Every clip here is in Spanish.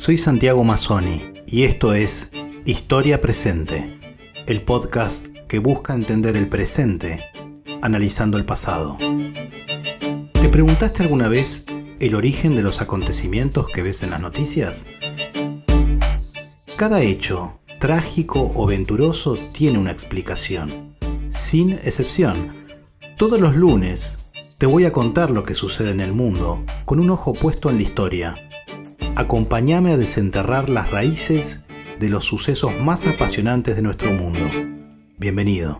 Soy Santiago Mazzoni y esto es Historia Presente, el podcast que busca entender el presente analizando el pasado. ¿Te preguntaste alguna vez el origen de los acontecimientos que ves en las noticias? Cada hecho, trágico o venturoso, tiene una explicación, sin excepción. Todos los lunes te voy a contar lo que sucede en el mundo con un ojo puesto en la historia acompáñame a desenterrar las raíces de los sucesos más apasionantes de nuestro mundo. Bienvenido.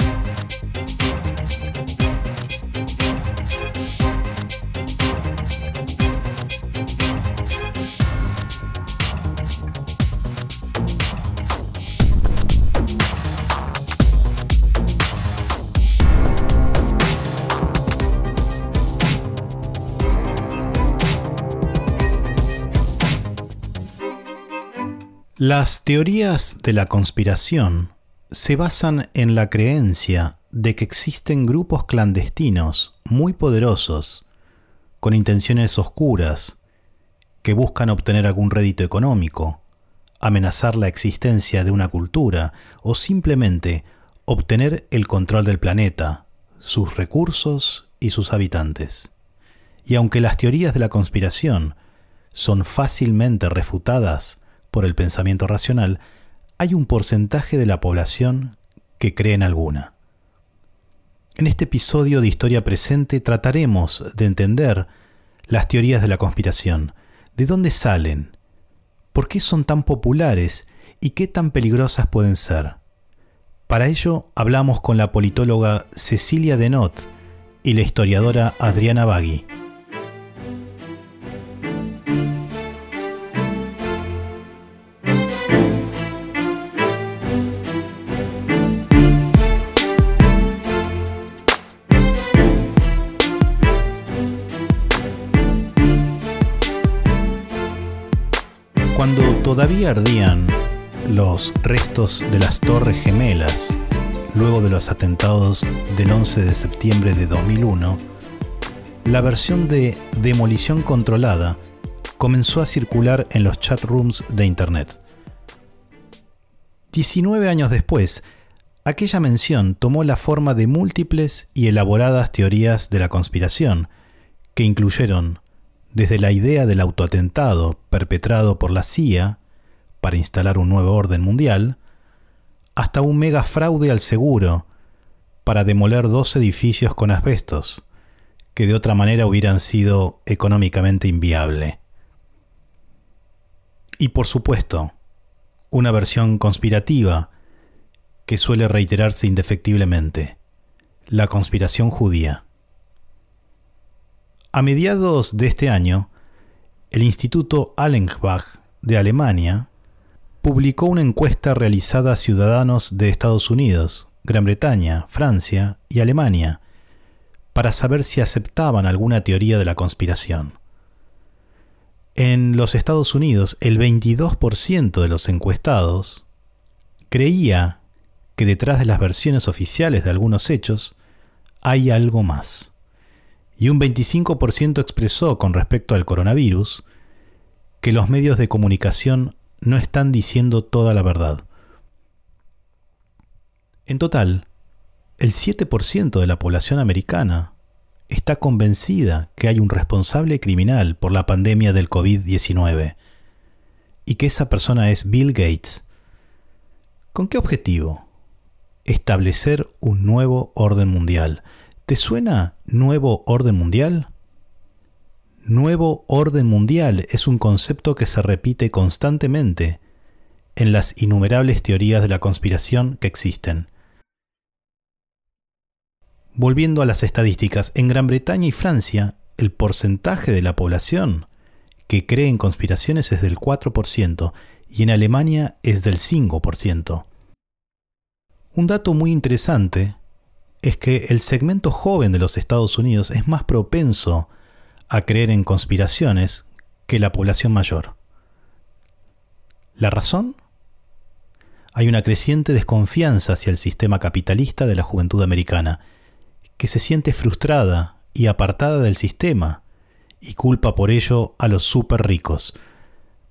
Las teorías de la conspiración se basan en la creencia de que existen grupos clandestinos muy poderosos, con intenciones oscuras, que buscan obtener algún rédito económico, amenazar la existencia de una cultura o simplemente obtener el control del planeta, sus recursos y sus habitantes. Y aunque las teorías de la conspiración son fácilmente refutadas por el pensamiento racional, hay un porcentaje de la población que cree en alguna. En este episodio de Historia Presente trataremos de entender las teorías de la conspiración, de dónde salen, por qué son tan populares y qué tan peligrosas pueden ser. Para ello hablamos con la politóloga Cecilia Denot y la historiadora Adriana Bagui. Todavía ardían los restos de las Torres Gemelas, luego de los atentados del 11 de septiembre de 2001, la versión de demolición controlada comenzó a circular en los chat rooms de Internet. 19 años después, aquella mención tomó la forma de múltiples y elaboradas teorías de la conspiración, que incluyeron desde la idea del autoatentado perpetrado por la CIA para instalar un nuevo orden mundial, hasta un mega fraude al seguro para demoler dos edificios con asbestos, que de otra manera hubieran sido económicamente inviable. Y por supuesto, una versión conspirativa que suele reiterarse indefectiblemente, la conspiración judía. A mediados de este año, el Instituto Allenbach de Alemania publicó una encuesta realizada a ciudadanos de Estados Unidos, Gran Bretaña, Francia y Alemania para saber si aceptaban alguna teoría de la conspiración. En los Estados Unidos, el 22% de los encuestados creía que detrás de las versiones oficiales de algunos hechos hay algo más. Y un 25% expresó con respecto al coronavirus que los medios de comunicación no están diciendo toda la verdad. En total, el 7% de la población americana está convencida que hay un responsable criminal por la pandemia del COVID-19 y que esa persona es Bill Gates. ¿Con qué objetivo? Establecer un nuevo orden mundial. ¿Te suena nuevo orden mundial? Nuevo orden mundial es un concepto que se repite constantemente en las innumerables teorías de la conspiración que existen. Volviendo a las estadísticas, en Gran Bretaña y Francia, el porcentaje de la población que cree en conspiraciones es del 4% y en Alemania es del 5%. Un dato muy interesante es que el segmento joven de los Estados Unidos es más propenso a creer en conspiraciones que la población mayor. ¿La razón? Hay una creciente desconfianza hacia el sistema capitalista de la juventud americana, que se siente frustrada y apartada del sistema y culpa por ello a los súper ricos.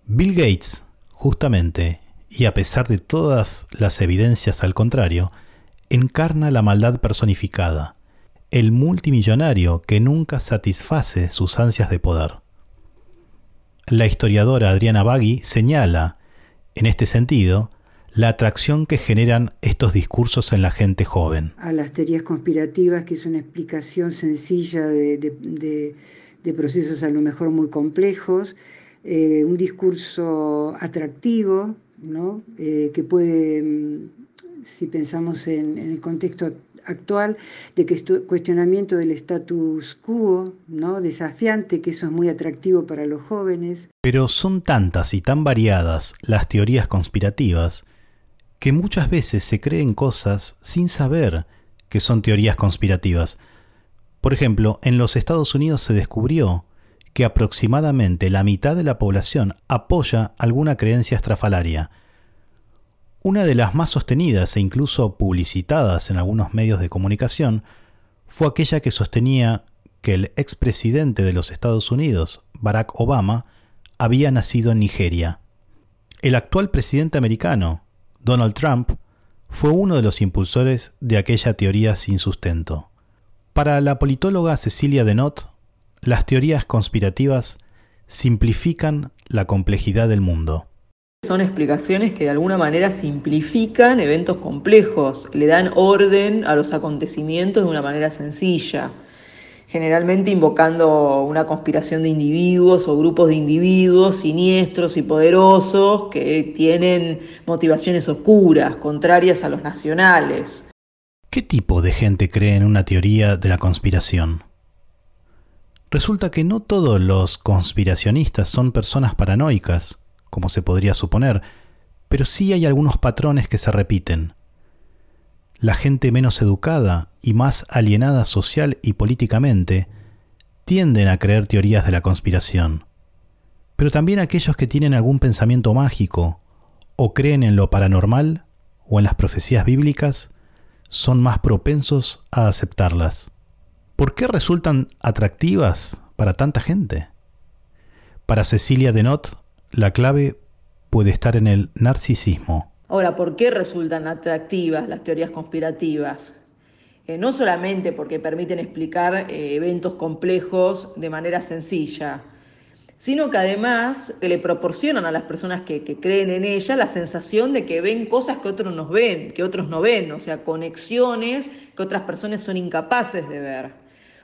Bill Gates, justamente, y a pesar de todas las evidencias al contrario, encarna la maldad personificada, el multimillonario que nunca satisface sus ansias de poder. La historiadora Adriana Bagui señala, en este sentido, la atracción que generan estos discursos en la gente joven. A las teorías conspirativas, que es una explicación sencilla de, procesos a lo mejor muy complejos, eh, un discurso atractivo, ¿no? Eh, que puede, mm, si pensamos en, el contexto actual de que cuestionamiento del status quo, ¿no? desafiante, que eso es muy atractivo para los jóvenes. Pero son tantas y tan variadas las teorías conspirativas que muchas veces se creen cosas sin saber que son teorías conspirativas. Por ejemplo, en los Estados Unidos se descubrió que aproximadamente la mitad de la población apoya alguna creencia estrafalaria, una de las más sostenidas e incluso publicitadas en algunos medios de comunicación fue aquella que sostenía que el expresidente de los Estados Unidos, Barack Obama, había nacido en Nigeria. El actual presidente americano, Donald Trump, fue uno de los impulsores de aquella teoría sin sustento. Para la politóloga Cecilia Denot, las teorías conspirativas simplifican la complejidad del mundo. Son explicaciones que de alguna manera simplifican eventos complejos, le dan orden a los acontecimientos de una manera sencilla, generalmente invocando una conspiración de individuos o grupos de individuos siniestros y poderosos que tienen motivaciones oscuras, contrarias a los nacionales. ¿Qué tipo de gente cree en una teoría de la conspiración? Resulta que no todos los conspiracionistas son personas paranoicas como se podría suponer, pero sí hay algunos patrones que se repiten. La gente menos educada y más alienada social y políticamente tienden a creer teorías de la conspiración. Pero también aquellos que tienen algún pensamiento mágico o creen en lo paranormal o en las profecías bíblicas son más propensos a aceptarlas. ¿Por qué resultan atractivas para tanta gente? Para Cecilia Denot, la clave puede estar en el narcisismo. Ahora, ¿por qué resultan atractivas las teorías conspirativas? Eh, no solamente porque permiten explicar eh, eventos complejos de manera sencilla, sino que además le proporcionan a las personas que, que, creen en ella la sensación de que ven cosas que otros no ven, que otros no ven, o sea, conexiones que otras personas son incapaces de ver.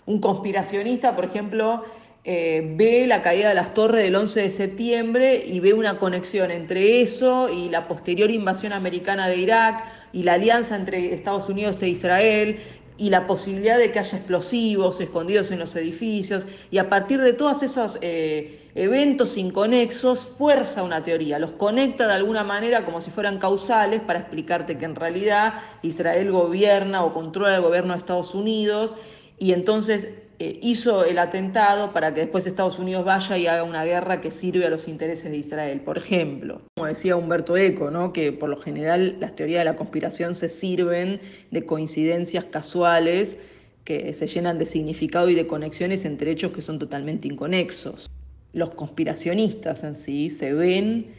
Un conspiracionista, por ejemplo, eh, ve la caída de las torres del 11 de septiembre y ve una conexión entre eso y la posterior invasión americana de Irak y la alianza entre Estados Unidos e Israel y la posibilidad de que haya explosivos escondidos en los edificios. Y a partir de todos esos eh, eventos inconexos fuerza una teoría, los conecta de alguna manera como si fueran causales para explicarte que en realidad Israel gobierna o controla el gobierno de Estados Unidos. Y entonces eh, hizo el atentado para que después Estados Unidos vaya y haga una guerra que sirve a los intereses de Israel. Por ejemplo, como decía Humberto Eco, ¿no? que por lo general las teorías de la conspiración se sirven de coincidencias casuales que se llenan de significado y de conexiones entre hechos que son totalmente inconexos. Los conspiracionistas en sí se ven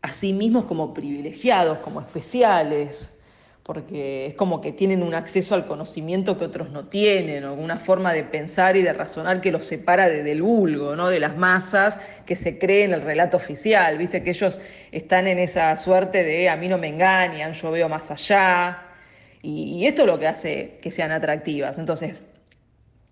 a sí mismos como privilegiados, como especiales, porque es como que tienen un acceso al conocimiento que otros no tienen, o una forma de pensar y de razonar que los separa de, del vulgo, ¿no? de las masas que se creen el relato oficial, viste que ellos están en esa suerte de a mí no me engañan, yo veo más allá, y, esto es lo que hace que sean atractivas. Entonces,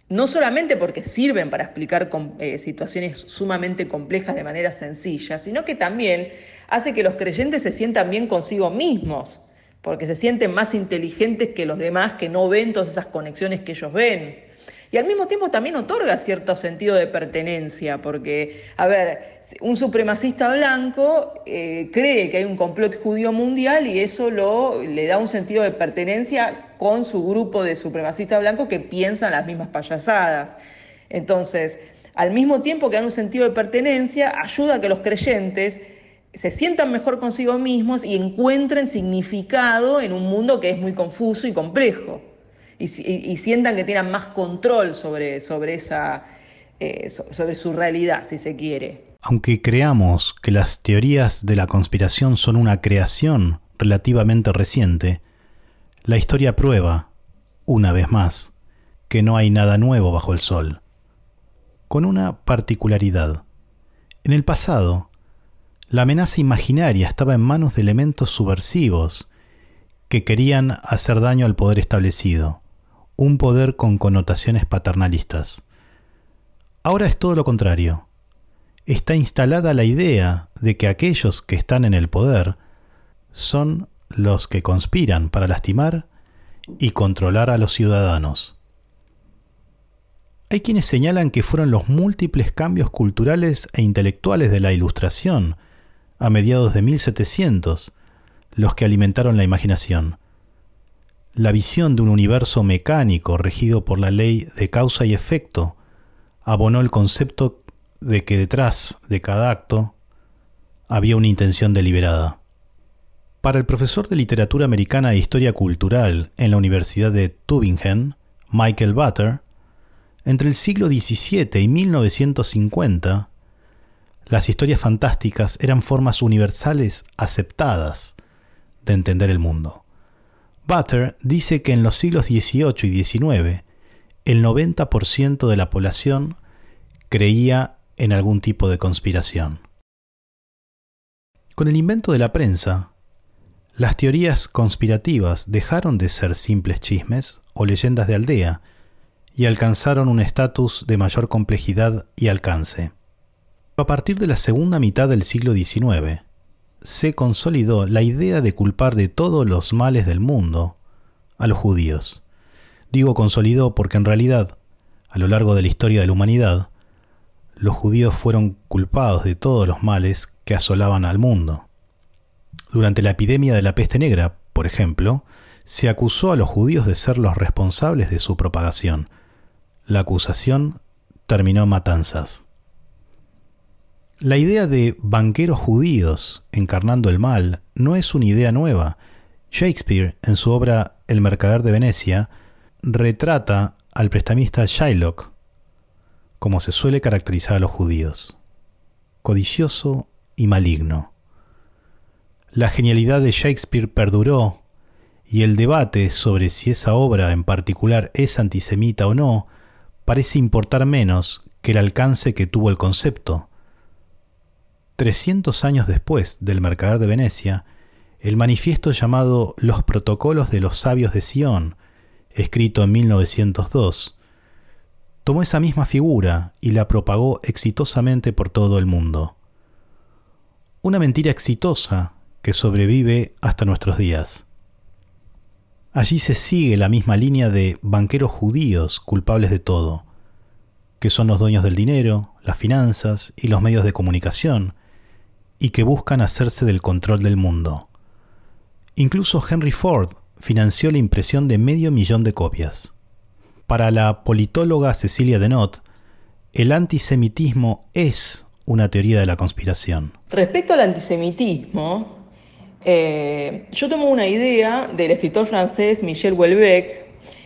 no solamente porque sirven para explicar eh, situaciones sumamente complejas de manera sencilla, sino que también hace que los creyentes se sientan bien consigo mismos porque se sienten más inteligentes que los demás que no ven todas esas conexiones que ellos ven. Y al mismo tiempo también otorga cierto sentido de pertenencia, porque, a ver, un supremacista blanco eh, cree que hay un complot judío mundial y eso lo, le da un sentido de pertenencia con su grupo de supremacistas blancos que piensan las mismas payasadas. Entonces, al mismo tiempo que dan un sentido de pertenencia, ayuda a que los creyentes se sientan mejor consigo mismos y encuentren significado en un mundo que es muy confuso y complejo. Y, sientan que tienen más control sobre, sobre, esa, eh, sobre su realidad, si se quiere. Aunque creamos que las teorías de la conspiración son una creación relativamente reciente, la historia prueba, una vez más, que no hay nada nuevo bajo el sol. Con una particularidad. En el pasado, la amenaza imaginaria estaba en manos de elementos subversivos que querían hacer daño al poder establecido, un poder con connotaciones paternalistas. Ahora es todo lo contrario está instalada la idea de que aquellos que están en el poder son los que conspiran para lastimar y controlar a los ciudadanos. Hay quienes señalan que fueron los múltiples cambios culturales e intelectuales de la Ilustración, a mediados de 1700, los que alimentaron la imaginación. La visión de un universo mecánico regido por la ley de causa y efecto abonó el concepto de que detrás de cada acto había una intención deliberada. Para el profesor de literatura americana e historia cultural en la Universidad de Tübingen, Michael Butter, entre el siglo XVII y 1950, las historias fantásticas eran formas universales aceptadas de entender el mundo. Butter dice que en los siglos XVIII y XIX, el 90% de la población creía en algún tipo de conspiración. Con el invento de la prensa, las teorías conspirativas dejaron de ser simples chismes o leyendas de aldea y alcanzaron un estatus de mayor complejidad y alcance. A partir de la segunda mitad del siglo XIX, se consolidó la idea de culpar de todos los males del mundo a los judíos. Digo consolidó porque en realidad, a lo largo de la historia de la humanidad, los judíos fueron culpados de todos los males que asolaban al mundo. Durante la epidemia de la peste negra, por ejemplo, se acusó a los judíos de ser los responsables de su propagación. La acusación terminó en matanzas. La idea de banqueros judíos encarnando el mal no es una idea nueva. Shakespeare, en su obra El mercader de Venecia, retrata al prestamista Shylock como se suele caracterizar a los judíos, codicioso y maligno. La genialidad de Shakespeare perduró y el debate sobre si esa obra en particular es antisemita o no parece importar menos que el alcance que tuvo el concepto. 300 años después del Mercader de Venecia, el manifiesto llamado Los Protocolos de los Sabios de Sion, escrito en 1902, tomó esa misma figura y la propagó exitosamente por todo el mundo. Una mentira exitosa que sobrevive hasta nuestros días. Allí se sigue la misma línea de banqueros judíos culpables de todo, que son los dueños del dinero, las finanzas y los medios de comunicación, y que buscan hacerse del control del mundo. Incluso Henry Ford financió la impresión de medio millón de copias. Para la politóloga Cecilia Denot, el antisemitismo es una teoría de la conspiración. Respecto al antisemitismo, eh, yo tomo una idea del escritor francés Michel Houellebecq,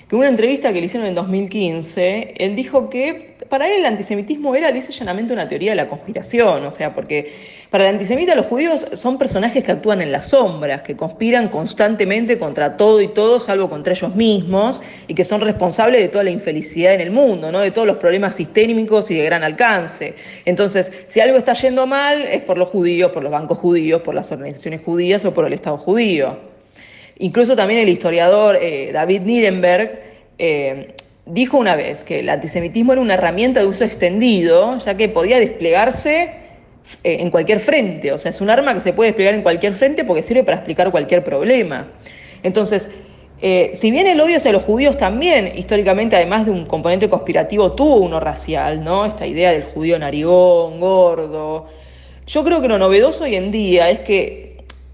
que en una entrevista que le hicieron en 2015, él dijo que para él el antisemitismo era lisa llanamente una teoría de la conspiración, o sea, porque para el antisemita los judíos son personajes que actúan en las sombras, que conspiran constantemente contra todo y todo, salvo contra ellos mismos, y que son responsables de toda la infelicidad en el mundo, ¿no? de todos los problemas sistémicos y de gran alcance. Entonces, si algo está yendo mal, es por los judíos, por los bancos judíos, por las organizaciones judías o por el Estado judío. Incluso también el historiador eh, David Nirenberg eh, dijo una vez que el antisemitismo era una herramienta de uso extendido, ya que podía desplegarse eh, en cualquier frente, o sea, es un arma que se puede desplegar en cualquier frente porque sirve para explicar cualquier problema. Entonces, eh, si bien el odio hacia los judíos también, históricamente, además de un componente conspirativo, tuvo uno racial, ¿no? Esta idea del judío narigón, gordo. Yo creo que lo novedoso hoy en día es que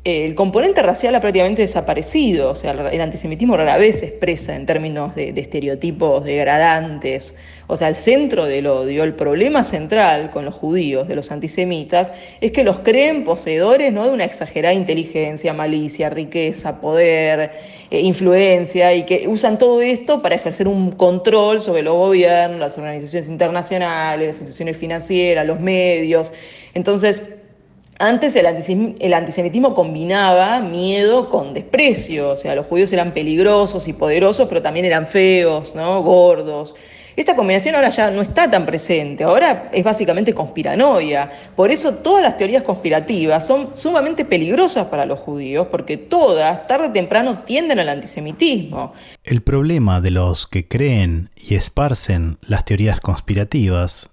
el componente racial ha prácticamente desaparecido, o sea, el antisemitismo rara vez se expresa en términos de, estereotipos degradantes, o sea, el centro del odio, el problema central con los judíos, de los antisemitas, es que los creen poseedores ¿no? de una exagerada inteligencia, malicia, riqueza, poder, eh, influencia, y que usan todo esto para ejercer un control sobre los gobiernos, las organizaciones internacionales, las instituciones financieras, los medios, Entonces, antes el, antisemitismo combinaba miedo con desprecio, o sea, los judíos eran peligrosos y poderosos, pero también eran feos, ¿no? gordos. Esta combinación ahora ya no está tan presente, ahora es básicamente conspiranoia. Por eso todas las teorías conspirativas son sumamente peligrosas para los judíos, porque todas, tarde o temprano, tienden al antisemitismo. El problema de los que creen y esparcen las teorías conspirativas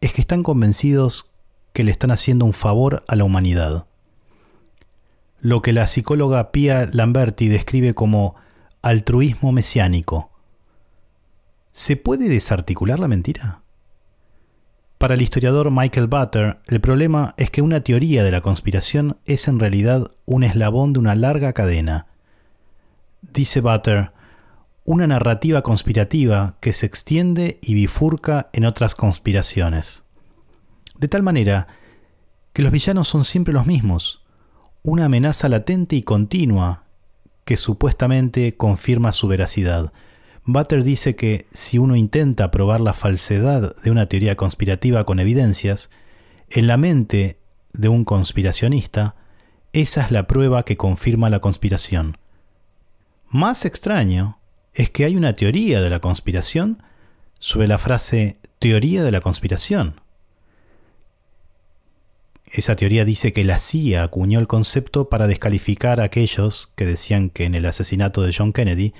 es que están convencidos que le están haciendo un favor a la humanidad. Lo que la psicóloga Pia Lamberti describe como altruismo mesiánico. ¿Se puede desarticular la mentira? Para el historiador Michael Butter, el problema es que una teoría de la conspiración es en realidad un eslabón de una larga cadena. Dice Butter, una narrativa conspirativa que se extiende y bifurca en otras conspiraciones. De tal manera que los villanos son siempre los mismos, una amenaza latente y continua que supuestamente confirma su veracidad. Butter dice que si uno intenta probar la falsedad de una teoría conspirativa con evidencias, en la mente de un conspiracionista, esa es la prueba que confirma la conspiración. Más extraño es que hay una teoría de la conspiración sobre la frase teoría de la conspiración. Esa teoría dice que la CIA acuñó el concepto para descalificar a aquellos que decían que en el asesinato de John Kennedy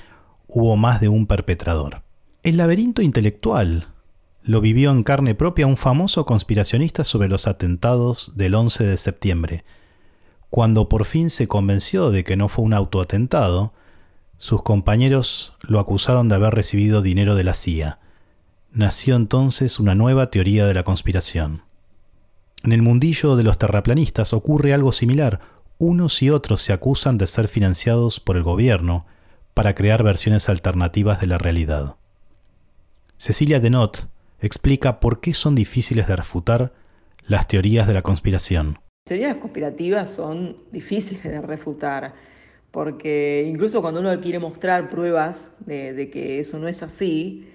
hubo más de un perpetrador. El laberinto intelectual lo vivió en carne propia un famoso conspiracionista sobre los atentados del 11 de septiembre. Cuando por fin se convenció de que no fue un autoatentado, sus compañeros lo acusaron de haber recibido dinero de la CIA. Nació entonces una nueva teoría de la conspiración. En el mundillo de los terraplanistas ocurre algo similar. Unos y otros se acusan de ser financiados por el gobierno para crear versiones alternativas de la realidad. Cecilia Denot explica por qué son difíciles de refutar las teorías de la conspiración. Las teorías conspirativas son difíciles de refutar, porque incluso cuando uno quiere mostrar pruebas de, que eso no es así,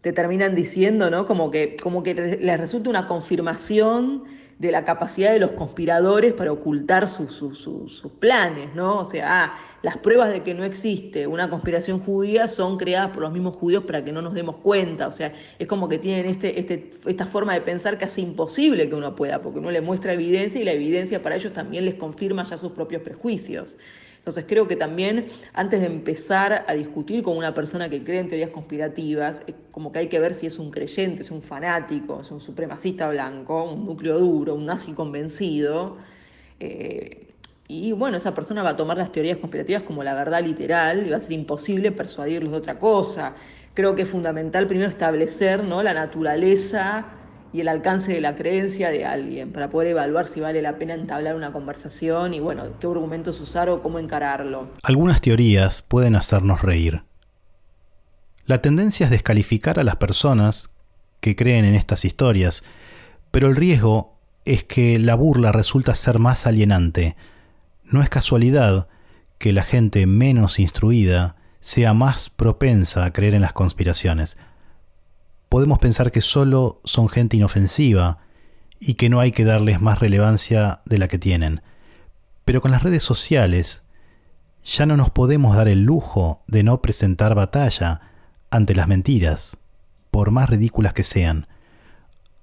te terminan diciendo, ¿no? Como que, como que les resulta una confirmación de la capacidad de los conspiradores para ocultar sus planes, ¿no? O sea, ah, las pruebas de que no existe una conspiración judía son creadas por los mismos judíos para que no nos demos cuenta, o sea, es como que tienen este, este, esta forma de pensar hace imposible que uno pueda, porque uno le muestra evidencia y la evidencia para ellos también les confirma ya sus propios prejuicios. Entonces creo que también antes de empezar a discutir con una persona que cree en teorías conspirativas, como que hay que ver si es un creyente, es un fanático, es un supremacista blanco, un núcleo duro, un nazi convencido. Eh, y bueno, esa persona va a tomar las teorías conspirativas como la verdad literal y va a ser imposible persuadirlos de otra cosa. Creo que es fundamental primero establecer ¿no? la naturaleza y el alcance de la creencia de alguien para poder evaluar si vale la pena entablar una conversación y bueno, qué argumentos usar o cómo encararlo. Algunas teorías pueden hacernos reír. La tendencia es descalificar a las personas que creen en estas historias, pero el riesgo es que la burla resulta ser más alienante. No es casualidad que la gente menos instruida sea más propensa a creer en las conspiraciones podemos pensar que solo son gente inofensiva y que no hay que darles más relevancia de la que tienen. Pero con las redes sociales ya no nos podemos dar el lujo de no presentar batalla ante las mentiras, por más ridículas que sean.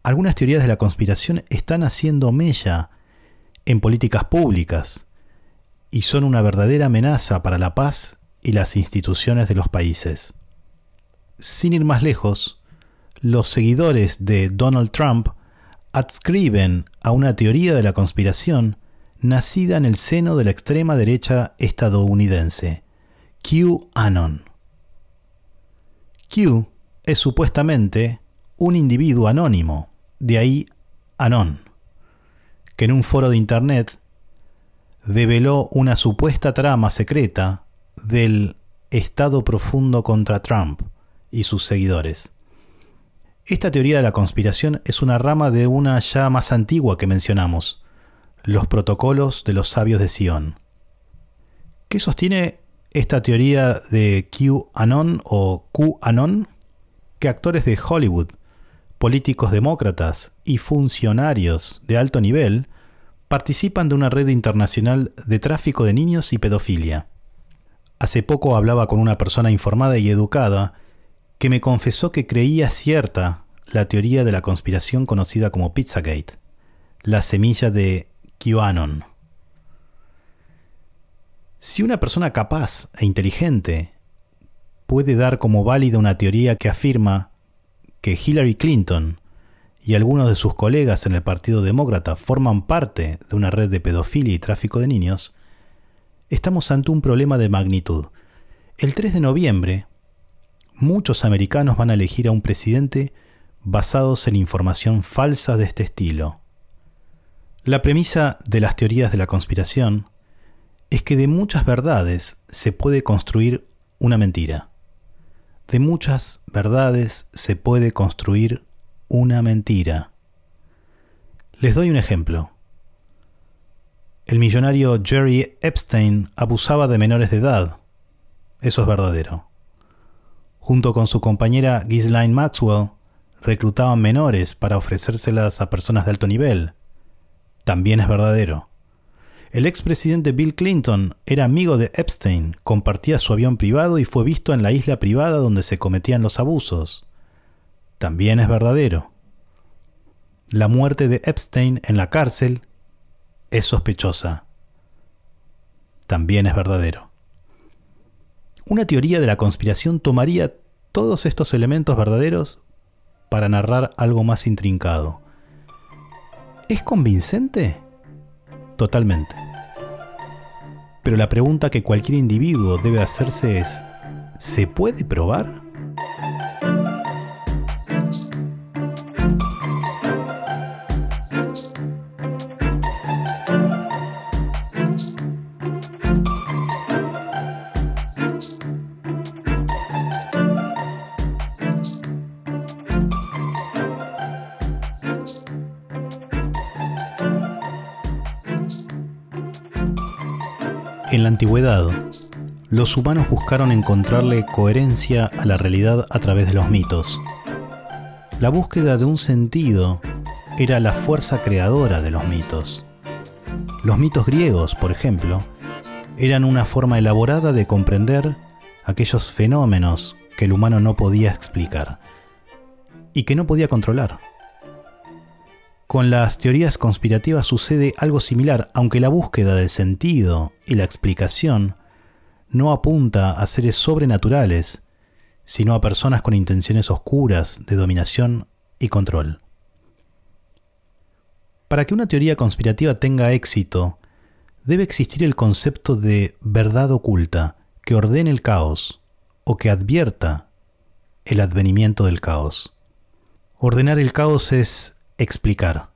Algunas teorías de la conspiración están haciendo mella en políticas públicas y son una verdadera amenaza para la paz y las instituciones de los países. Sin ir más lejos, los seguidores de Donald Trump adscriben a una teoría de la conspiración nacida en el seno de la extrema derecha estadounidense, QAnon. Q es supuestamente un individuo anónimo, de ahí Anon, que en un foro de Internet develó una supuesta trama secreta del Estado profundo contra Trump y sus seguidores. Esta teoría de la conspiración es una rama de una ya más antigua que mencionamos, los protocolos de los sabios de Sion. ¿Qué sostiene esta teoría de QAnon o QAnon? Que actores de Hollywood políticos demócratas y funcionarios de alto nivel participan de una red internacional de tráfico de niños y pedofilia. Hace poco hablaba con una persona informada y educada que me confesó que creía cierta la teoría de la conspiración conocida como Pizzagate, la semilla de QAnon. Si una persona capaz e inteligente puede dar como válida una teoría que afirma que Hillary Clinton y algunos de sus colegas en el Partido Demócrata forman parte de una red de pedofilia y tráfico de niños, estamos ante un problema de magnitud. El 3 de noviembre, muchos americanos van a elegir a un presidente basados en información falsa de este estilo. La premisa de las teorías de la conspiración es que de muchas verdades se puede construir una mentira. De muchas verdades se puede construir una mentira. Les doy un ejemplo. El millonario Jerry Epstein abusaba de menores de edad. Eso es verdadero. Junto con su compañera Ghislaine Maxwell, reclutaban menores para ofrecérselas a personas de alto nivel. También es verdadero. El expresidente Bill Clinton era amigo de Epstein, compartía su avión privado y fue visto en la isla privada donde se cometían los abusos. También es verdadero. La muerte de Epstein en la cárcel es sospechosa. También es verdadero. Una teoría de la conspiración tomaría todos estos elementos verdaderos para narrar algo más intrincado. ¿Es convincente? Totalmente. Pero la pregunta que cualquier individuo debe hacerse es, ¿se puede probar? En la antigüedad, los humanos buscaron encontrarle coherencia a la realidad a través de los mitos. La búsqueda de un sentido era la fuerza creadora de los mitos. Los mitos griegos, por ejemplo, eran una forma elaborada de comprender aquellos fenómenos que el humano no podía explicar y que no podía controlar. Con las teorías conspirativas sucede algo similar, aunque la búsqueda del sentido y la explicación no apunta a seres sobrenaturales, sino a personas con intenciones oscuras de dominación y control. Para que una teoría conspirativa tenga éxito, debe existir el concepto de verdad oculta que ordene el caos o que advierta el advenimiento del caos. Ordenar el caos es explicar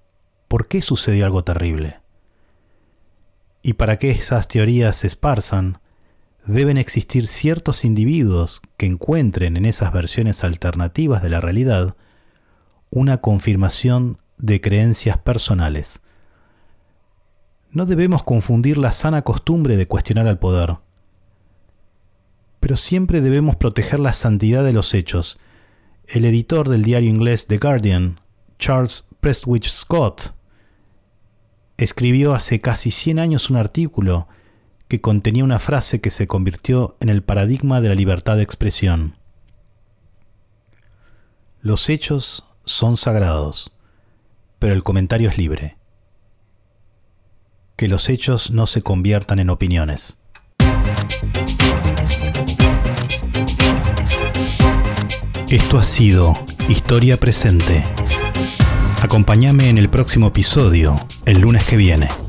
por qué sucedió algo terrible. Y para que esas teorías se esparzan, deben existir ciertos individuos que encuentren en esas versiones alternativas de la realidad una confirmación de creencias personales. No debemos confundir la sana costumbre de cuestionar al poder, pero siempre debemos proteger la santidad de los hechos. El editor del diario inglés The Guardian, Charles Prestwich Scott, escribió hace casi 100 años un artículo que contenía una frase que se convirtió en el paradigma de la libertad de expresión. Los hechos son sagrados, pero el comentario es libre. Que los hechos no se conviertan en opiniones. Esto ha sido Historia Presente. Acompáñame en el próximo episodio, el lunes que viene.